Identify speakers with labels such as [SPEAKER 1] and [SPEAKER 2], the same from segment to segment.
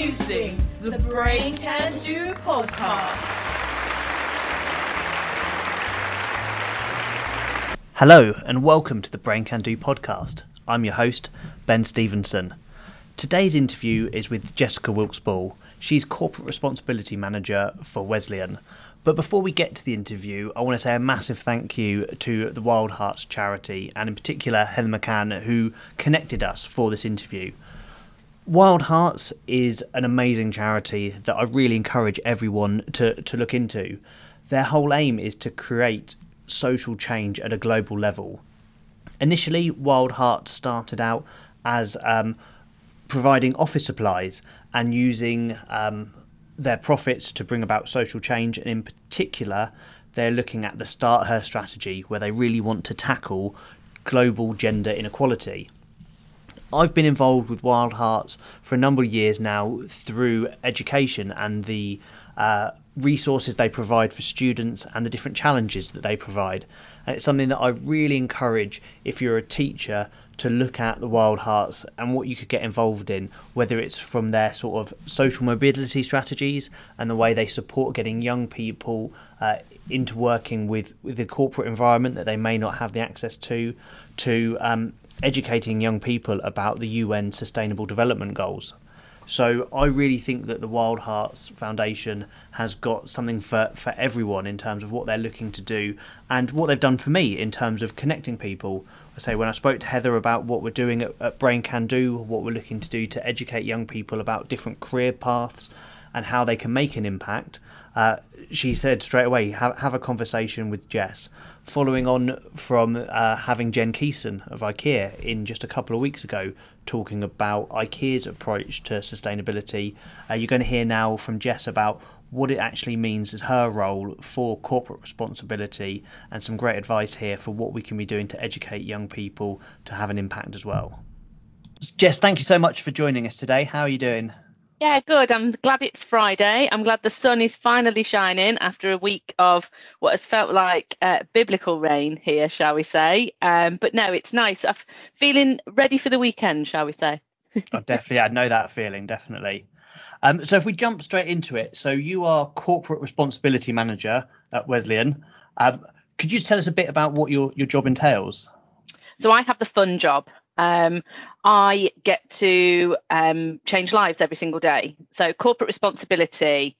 [SPEAKER 1] Introducing the Brain Can Do podcast.
[SPEAKER 2] Hello, and welcome to the Brain Can Do podcast. I'm your host, Ben Stevenson. Today's interview is with Jessica Wilkes Ball. She's Corporate Responsibility Manager for Wesleyan. But before we get to the interview, I want to say a massive thank you to the Wild Hearts charity, and in particular Heather McCann, who connected us for this interview. Wild Hearts is an amazing charity that I really encourage everyone to, to look into. Their whole aim is to create social change at a global level. Initially, Wild Hearts started out as um, providing office supplies and using um, their profits to bring about social change, and in particular, they're looking at the Start Her strategy, where they really want to tackle global gender inequality. I've been involved with Wild Hearts for a number of years now through education and the uh, resources they provide for students and the different challenges that they provide. And it's something that I really encourage if you're a teacher to look at the Wild Hearts and what you could get involved in, whether it's from their sort of social mobility strategies and the way they support getting young people uh, into working with, with the corporate environment that they may not have the access to, to um, educating young people about the UN Sustainable Development Goals. So I really think that the Wild Hearts Foundation has got something for, for everyone in terms of what they're looking to do and what they've done for me in terms of connecting people. I say when I spoke to Heather about what we're doing at, at Brain Can Do, what we're looking to do to educate young people about different career paths and how they can make an impact, uh, she said straight away, have, have a conversation with Jess. Following on from uh, having Jen Keeson of IKEA in just a couple of weeks ago talking about IKEA's approach to sustainability, uh, you're going to hear now from Jess about what it actually means as her role for corporate responsibility and some great advice here for what we can be doing to educate young people to have an impact as well. Jess, thank you so much for joining us today. How are you doing?
[SPEAKER 3] Yeah, good. I'm glad it's Friday. I'm glad the sun is finally shining after a week of what has felt like uh, biblical rain here, shall we say. Um, but no, it's nice. I'm feeling ready for the weekend, shall we say.
[SPEAKER 2] oh, definitely. I know that feeling, definitely. Um, so if we jump straight into it, so you are corporate responsibility manager at Wesleyan. Um, could you tell us a bit about what your, your job entails?
[SPEAKER 3] So I have the fun job. Um, I get to um, change lives every single day. So corporate responsibility.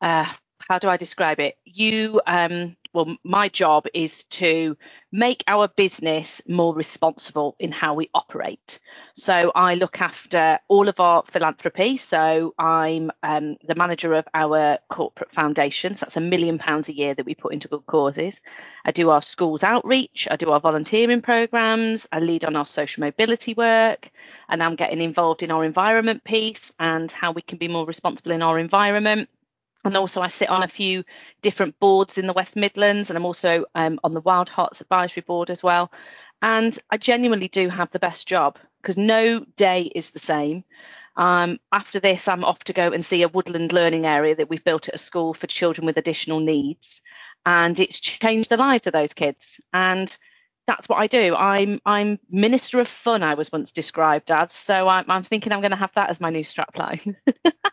[SPEAKER 3] Uh, how do I describe it? You um, well, my job is to make our business more responsible in how we operate. So I look after all of our philanthropy. So I'm um, the manager of our corporate foundations. That's a million pounds a year that we put into good causes. I do our schools outreach. I do our volunteering programs. I lead on our social mobility work. And I'm getting involved in our environment piece and how we can be more responsible in our environment and also I sit on a few different boards in the West Midlands, and I'm also um, on the Wild Hearts Advisory Board as well. And I genuinely do have the best job because no day is the same. Um, after this, I'm off to go and see a woodland learning area that we've built at a school for children with additional needs, and it's changed the lives of those kids. And that's what I do. I'm I'm minister of fun. I was once described as. So I'm, I'm thinking I'm going to have that as my new strapline.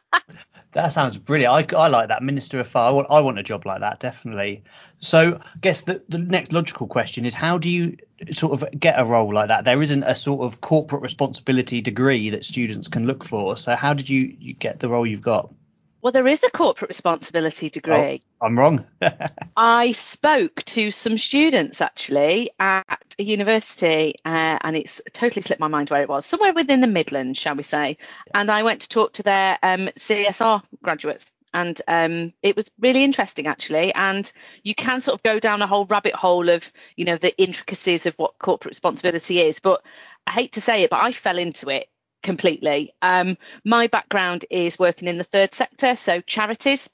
[SPEAKER 2] that sounds brilliant. I, I like that minister of fun. I want I want a job like that definitely. So I guess the the next logical question is how do you sort of get a role like that? There isn't a sort of corporate responsibility degree that students can look for. So how did you, you get the role you've got?
[SPEAKER 3] Well, there is a corporate responsibility degree.
[SPEAKER 2] Oh, I'm wrong.
[SPEAKER 3] I spoke to some students actually at a university, uh, and it's totally slipped my mind where it was, somewhere within the Midlands, shall we say. And I went to talk to their um, CSR graduates. And um, it was really interesting, actually. And you can sort of go down a whole rabbit hole of, you know, the intricacies of what corporate responsibility is. But I hate to say it, but I fell into it completely. Um, my background is working in the third sector, so charities.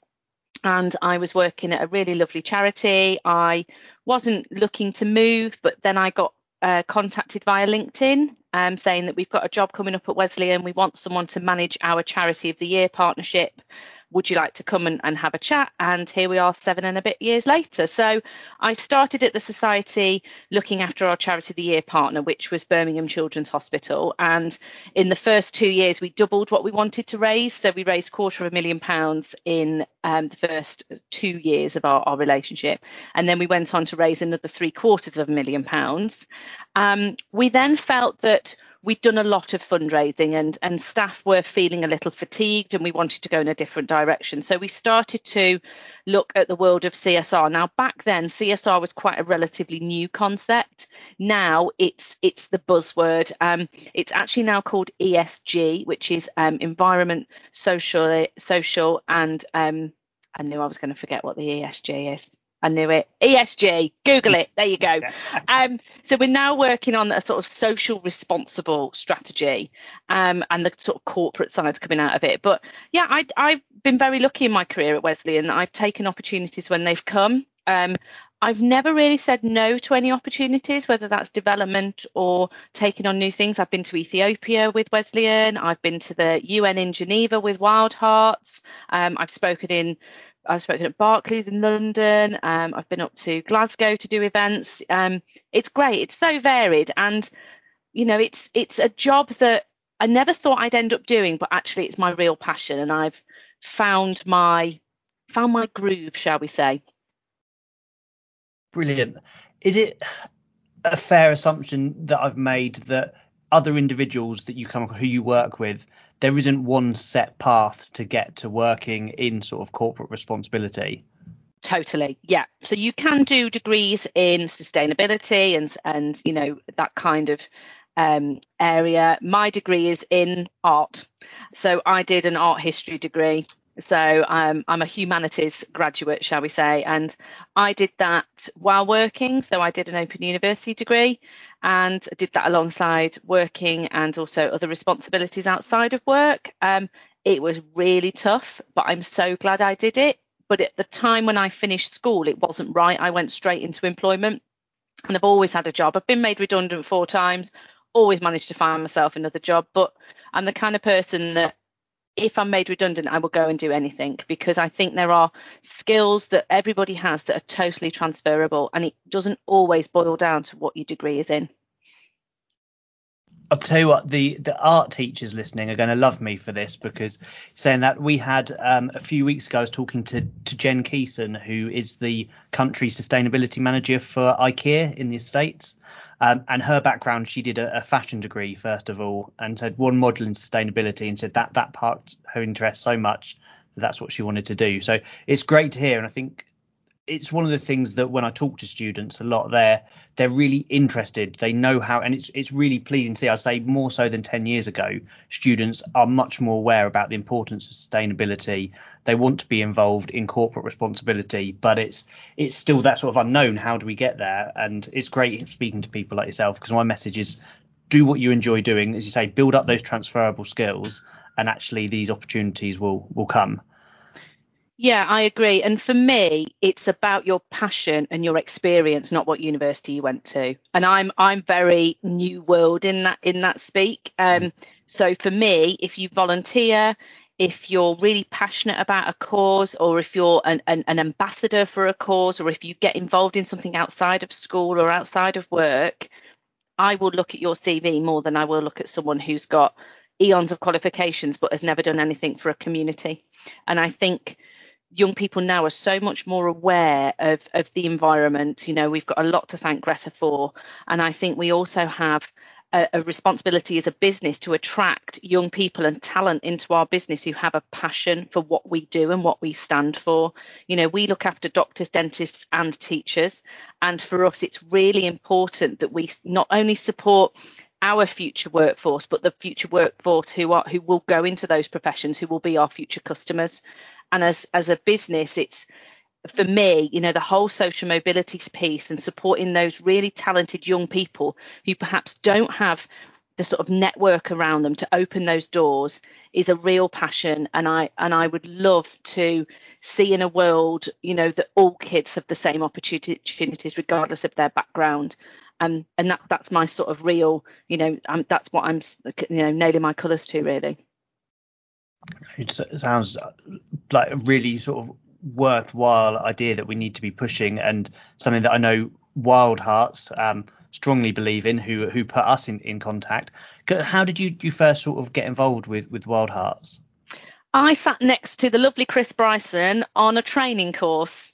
[SPEAKER 3] And I was working at a really lovely charity. I wasn't looking to move, but then I got uh, contacted via LinkedIn um, saying that we've got a job coming up at Wesleyan. We want someone to manage our Charity of the Year partnership would you like to come and, and have a chat? And here we are, seven and a bit years later. So I started at the Society looking after our Charity of the Year partner, which was Birmingham Children's Hospital. And in the first two years, we doubled what we wanted to raise. So we raised quarter of a million pounds in um, the first two years of our, our, relationship. And then we went on to raise another three quarters of a million pounds. Um, we then felt that we'd done a lot of fundraising and, and staff were feeling a little fatigued and we wanted to go in a different direction. So we started to look at the world of CSR. Now back then CSR was quite a relatively new concept. Now it's it's the buzzword. Um, it's actually now called ESG, which is um, environment, social, social and um, I knew I was going to forget what the ESG is. I knew it. ESG, Google it. There you go. Um, so we're now working on a sort of social responsible strategy, um, and the sort of corporate side's coming out of it. But yeah, I, I've been very lucky in my career at Wesleyan. I've taken opportunities when they've come. Um, I've never really said no to any opportunities, whether that's development or taking on new things. I've been to Ethiopia with Wesleyan. I've been to the UN in Geneva with Wild Hearts. Um, I've spoken in I've spoken at Barclays in London. Um, I've been up to Glasgow to do events. Um, it's great. It's so varied, and you know, it's it's a job that I never thought I'd end up doing, but actually, it's my real passion, and I've found my found my groove, shall we say?
[SPEAKER 2] Brilliant. Is it a fair assumption that I've made that other individuals that you come who you work with there isn't one set path to get to working in sort of corporate responsibility.
[SPEAKER 3] Totally yeah. So you can do degrees in sustainability and and you know that kind of um, area. My degree is in art. So i did an art history degree. So um, I'm a humanities graduate, shall we say, and I did that while working. So I did an Open University degree and did that alongside working and also other responsibilities outside of work. Um, it was really tough, but I'm so glad I did it. But at the time when I finished school, it wasn't right. I went straight into employment and I've always had a job. I've been made redundant four times, always managed to find myself another job, but I'm the kind of person that if I'm made redundant, I will go and do anything because I think there are skills that everybody has that are totally transferable and it doesn't always boil down to what your degree is in.
[SPEAKER 2] I'll tell you what, the, the art teachers listening are going to love me for this because saying that we had um, a few weeks ago, I was talking to, to Jen Keeson, who is the country sustainability manager for IKEA in the States. Um, and her background, she did a, a, fashion degree, first of all, and had one module in sustainability and said that that part her interest so much that that's what she wanted to do. So it's great to hear. And I think it's one of the things that when I talk to students a lot, they're they're really interested. They know how, and it's it's really pleasing to see. I'd say more so than ten years ago, students are much more aware about the importance of sustainability. They want to be involved in corporate responsibility, but it's it's still that sort of unknown. How do we get there? And it's great speaking to people like yourself because my message is do what you enjoy doing, as you say, build up those transferable skills, and actually these opportunities will will come.
[SPEAKER 3] Yeah, I agree. And for me, it's about your passion and your experience, not what university you went to. And I'm I'm very new world in that in that speak. Um, so for me, if you volunteer, if you're really passionate about a cause, or if you're an, an, an ambassador for a cause, or if you get involved in something outside of school or outside of work, I will look at your CV more than I will look at someone who's got eons of qualifications but has never done anything for a community. And I think young people now are so much more aware of of the environment. You know we've got a lot to thank greta for. And i think we also have a, a, responsibility as a business to attract young people and talent into our business who have a passion for what we do and what we stand for. You know we look after doctors dentists and teachers. And for us it's really important that we not only support our future workforce but the future workforce who are who will go into those professions who will be our future customers. And as as a business it's for me you know the whole social mobility piece and supporting those really talented young people who perhaps don't have the sort of network around them to open those doors is a real passion. And i and i would love to see in a world you know that all kids have the same opportunities regardless of their background um, and that that's my sort of real you know um, that's what i'm you know nailing my colors to really
[SPEAKER 2] It sounds like a really sort of worthwhile idea that we need to be pushing, and something that I know Wild Hearts um, strongly believe in, who who put us in, in contact. How did you you first sort of get involved with with Wild Hearts?
[SPEAKER 3] I sat next to the lovely Chris Bryson on a training course.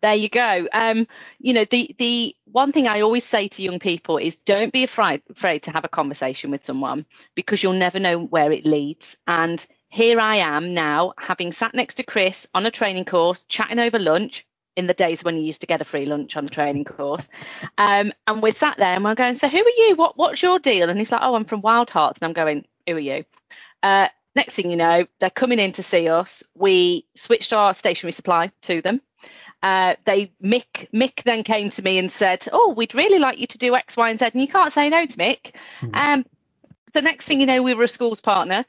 [SPEAKER 3] There you go. Um, you know, the the one thing I always say to young people is don't be afraid afraid to have a conversation with someone because you'll never know where it leads. And here I am now, having sat next to Chris on a training course, chatting over lunch in the days when you used to get a free lunch on the training course. Um, and we sat there and we're going, so who are you? What what's your deal? And he's like, oh, I'm from Wild Hearts. And I'm going, who are you? Uh, next thing you know, they're coming in to see us. We switched our stationery supply to them. Uh, they Mick Mick then came to me and said, "Oh, we'd really like you to do X, Y, and Z," and you can't say no to Mick. Mm-hmm. Um, the next thing you know, we were a schools partner,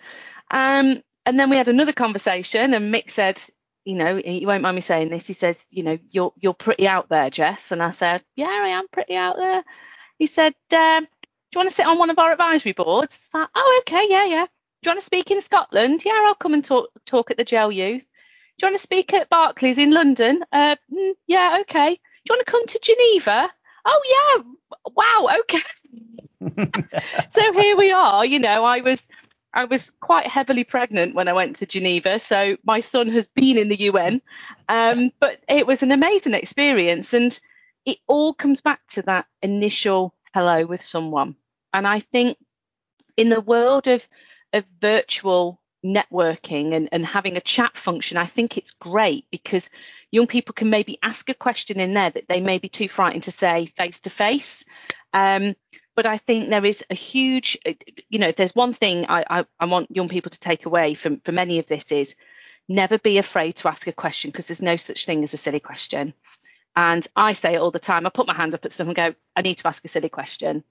[SPEAKER 3] um, and then we had another conversation, and Mick said, "You know, you won't mind me saying this." He says, "You know, you're you're pretty out there, Jess," and I said, "Yeah, I am pretty out there." He said, um, "Do you want to sit on one of our advisory boards?" I like, "Oh, okay, yeah, yeah." Do you want to speak in Scotland? Yeah, I'll come and talk talk at the jail Youth. Do you want to speak at Barclays in London? Uh, mm, yeah, okay. Do you want to come to Geneva? Oh yeah, wow, okay. so here we are. You know, I was I was quite heavily pregnant when I went to Geneva, so my son has been in the UN. Um, but it was an amazing experience, and it all comes back to that initial hello with someone. And I think in the world of of virtual networking and, and having a chat function, I think it's great because young people can maybe ask a question in there that they may be too frightened to say face to face. But I think there is a huge, uh, you know, if there's one thing I, I, I want young people to take away from, from any of this is never be afraid to ask a question because there's no such thing as a silly question. And I say it all the time. I put my hand up at stuff and go, I need to ask a silly question.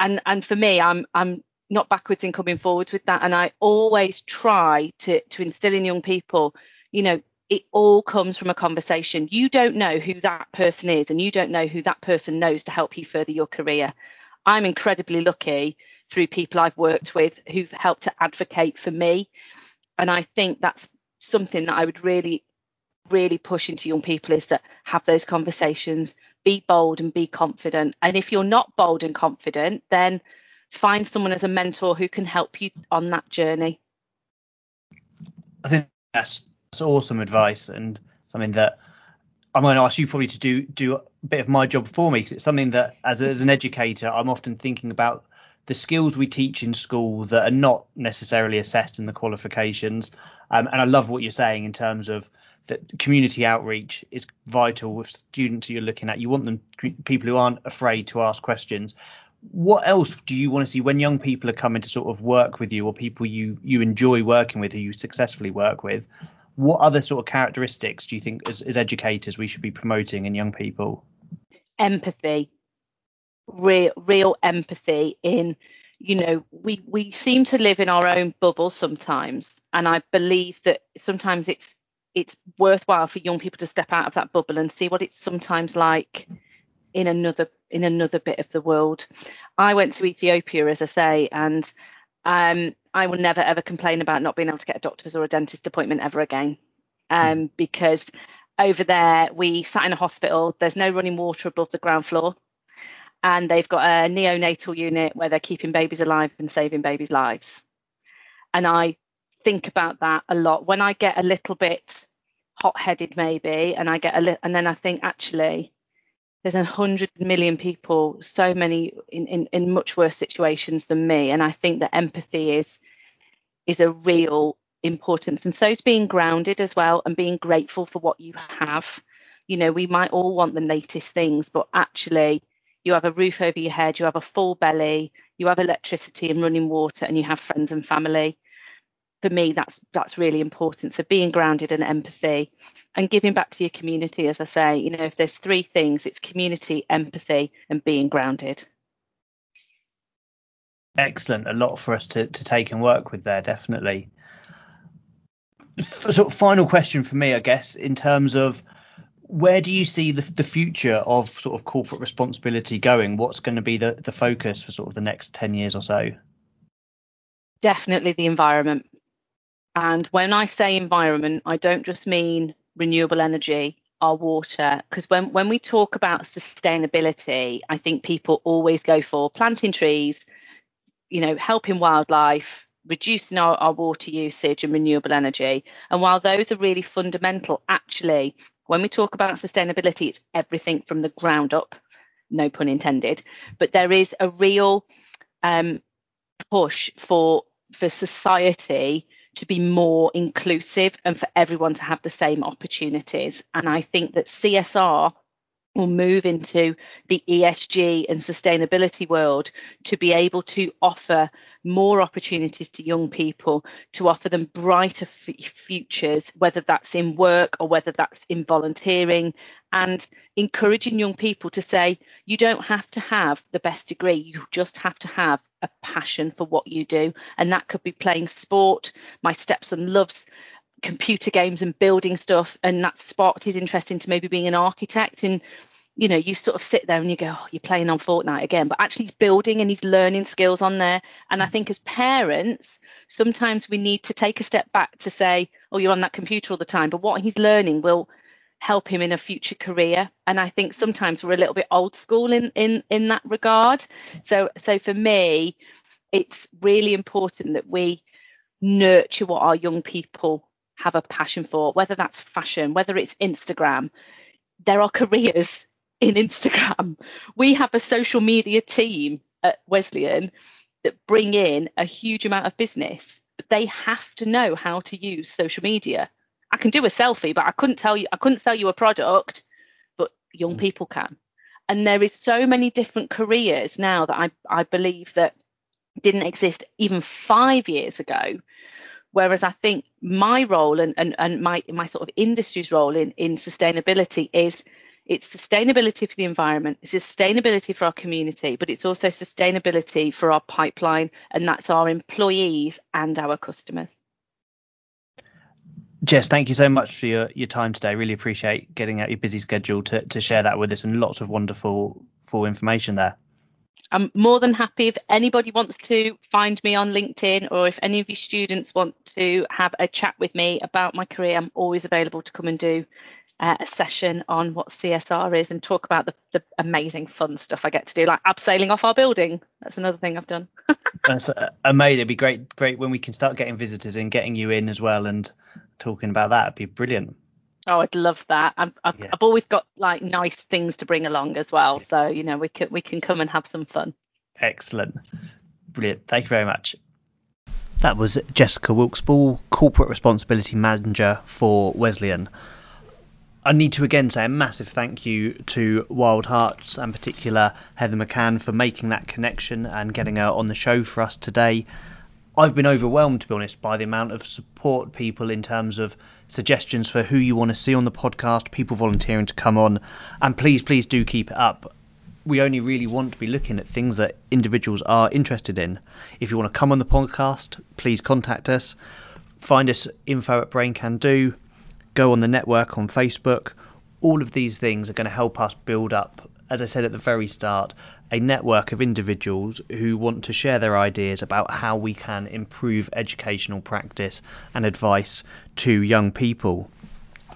[SPEAKER 3] And and for me, I'm I'm not backwards in coming forwards with that. And I always try to to instill in young people, you know, it all comes from a conversation. You don't know who that person is, and you don't know who that person knows to help you further your career. I'm incredibly lucky through people I've worked with who've helped to advocate for me. And I think that's something that I would really, really push into young people is that have those conversations, be bold and be confident. And if you're not bold and confident, then find someone as a mentor who can help you on that journey.
[SPEAKER 2] I think that's, that's awesome advice and something that I'm going to ask you probably to do do a bit of my job for me because it's something that as, as an educator I'm often thinking about the skills we teach in school that are not necessarily assessed in the qualifications. Um, and I love what you're saying in terms of that community outreach is vital with students you're looking at. You want them people who aren't afraid to ask questions what else do you want to see when young people are coming to sort of work with you or people you you enjoy working with who you successfully work with what other sort of characteristics do you think as, as educators we should be promoting in young people?
[SPEAKER 3] Empathy. Real real empathy in you know we we seem to live in our own bubble sometimes and i believe that sometimes it's it's worthwhile for young people to step out of that bubble and see what it's sometimes like in another in another bit of the world. I went to Ethiopia, as I say, and um, I will never ever complain about not being able to get a doctor's or a dentist appointment ever again, um, hmm. because over there we sat in a hospital. There's no running water above the ground floor, and they've got a neonatal unit where they're keeping babies alive and saving babies' lives. And I think about that a lot when I get a little bit hot-headed, maybe, and I get a little, and then I think actually there's a hundred million people, so many in, in, in much worse situations than me. And I think that empathy is is a real importance. And so is being grounded as well and being grateful for what you have. You know, we might all want the latest things, but actually you have a roof over your head, you have a full belly, you have electricity and running water, and you have friends and family for me that's that's really important. So being grounded and empathy and giving back to your community as i say you know if there's three things it's community empathy and being grounded.
[SPEAKER 2] Excellent. A lot for us to, to take and work with there definitely. Sort of final question for me i guess in terms of where do you see the, the future of sort of corporate responsibility going? What's going to be the, the focus for sort of the next 10 years or so?
[SPEAKER 3] Definitely the environment And when I say environment, I don't just mean renewable energy, our water, because when, when we talk about sustainability, I think people always go for planting trees, you know, helping wildlife, reducing our, our water usage and renewable energy. And while those are really fundamental, actually, when we talk about sustainability, it's everything from the ground up, no pun intended. But there is a real um, push for for society to be more inclusive and for everyone to have the same opportunities. And I think that CSR will move into the ESG and sustainability world to be able to offer more opportunities to young people, to offer them brighter f- futures, whether that's in work or whether that's in volunteering, and encouraging young people to say, you don't have to have the best degree, you just have to have a passion for what you do. And that could be playing sport. My stepson loves computer games and building stuff and that sparked his interest into maybe being an architect and you know you sort of sit there and you go oh, you're playing on fortnite again but actually he's building and he's learning skills on there and i think as parents sometimes we need to take a step back to say oh you're on that computer all the time but what he's learning will help him in a future career and i think sometimes we're a little bit old school in in in that regard so so for me it's really important that we nurture what our young people have a passion for, whether that's fashion, whether it's Instagram. There are careers in Instagram. We have a social media team at Wesleyan that bring in a huge amount of business, but they have to know how to use social media. I can do a selfie, but I couldn't tell you I couldn't sell you a product, but young mm. people can. And there is so many different careers now that I, I believe that didn't exist even five years ago Whereas I think my role and, and, and my, my sort of industry's role in, in sustainability is it's sustainability for the environment, it's sustainability for our community, but it's also sustainability for our pipeline, and that's our employees and our customers.
[SPEAKER 2] Jess, thank you so much for your, your time today. Really appreciate getting out your busy schedule to, to share that with us and lots of wonderful full information there.
[SPEAKER 3] I'm more than happy if anybody wants to find me on LinkedIn or if any of you students want to have a chat with me about my career, I'm always available to come and do uh, a session on what CSR is and talk about the, the amazing fun stuff I get to do, like abseiling off our building. That's another thing I've done.
[SPEAKER 2] That's uh, amazing. It'd be great, great when we can start getting visitors and getting you in as well and talking about that. It'd be brilliant.
[SPEAKER 3] Oh, I'd love that. I've, I've, yeah. I've, always got like nice things to bring along as well. So you know we can we can come and have some fun.
[SPEAKER 2] Excellent, brilliant. Thank you very much. That was Jessica Wilkes-Ball, Corporate Responsibility Manager for Wesleyan. I need to again say a massive thank you to Wild Hearts and particular Heather McCann for making that connection and getting her on the show for us today. I've been overwhelmed, to be honest, by the amount of support people in terms of suggestions for who you want to see on the podcast, people volunteering to come on, and please, please do keep it up. We only really want to be looking at things that individuals are interested in. If you want to come on the podcast, please contact us. Find us info at Brain Can Do. Go on the network on Facebook. All of these things are going to help us build up as I said at the very start, a network of individuals who want to share their ideas about how we can improve educational practice and advice to young people.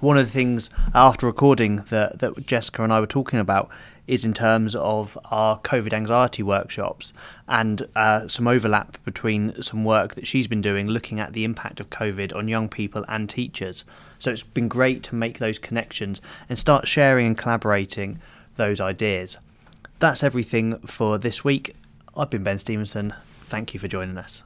[SPEAKER 2] One of the things after recording that, that Jessica and I were talking about is in terms of our COVID anxiety workshops and uh, some overlap between some work that she's been doing looking at the impact of COVID on young people and teachers. So it's been great to make those connections and start sharing and collaborating those ideas. That's everything for this week. I've been Ben Stevenson. Thank you for joining us.